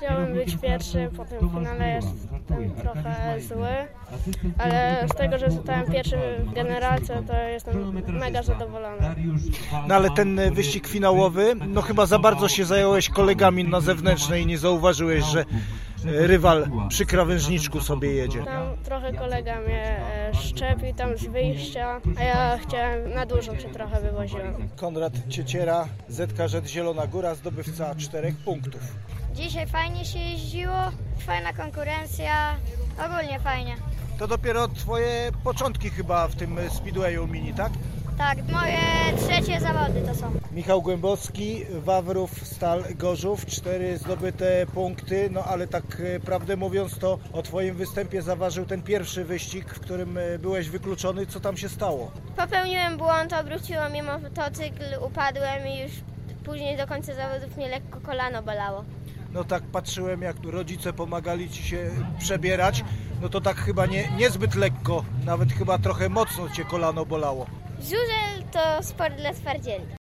Chciałbym być pierwszy, po tym finale. Jestem trochę zły, ale z tego, że zostałem pierwszy w generalce, to jestem mega zadowolony. No ale ten e, wyścig finałowy, no chyba za bardzo się zająłeś kolegami na zewnętrznej i nie zauważyłeś, że e, rywal przy krawężniczku sobie jedzie. Tam trochę kolega mnie e, szczepił tam z wyjścia, a ja chciałem na dużo się trochę wywoziłem. Konrad Cieciera, ZKŻ Zielona Góra, zdobywca czterech punktów. Dzisiaj fajnie się jeździło, fajna konkurencja, ogólnie fajnie. To dopiero twoje początki chyba w tym Speedwayu Mini, tak? Tak, moje trzecie zawody to są. Michał Głębowski, Wawrów, Stal, Gorzów, cztery zdobyte punkty, no ale tak e, prawdę mówiąc to o Twoim występie zaważył ten pierwszy wyścig, w którym e, byłeś wykluczony. Co tam się stało? Popełniłem błąd, obróciło mnie motocykl, upadłem i już później do końca zawodów mnie lekko kolano bolało. No tak patrzyłem jak rodzice pomagali Ci się przebierać, no to tak chyba nie, niezbyt lekko, nawet chyba trochę mocno Cię kolano bolało. Żużel to sport dla twardzieli.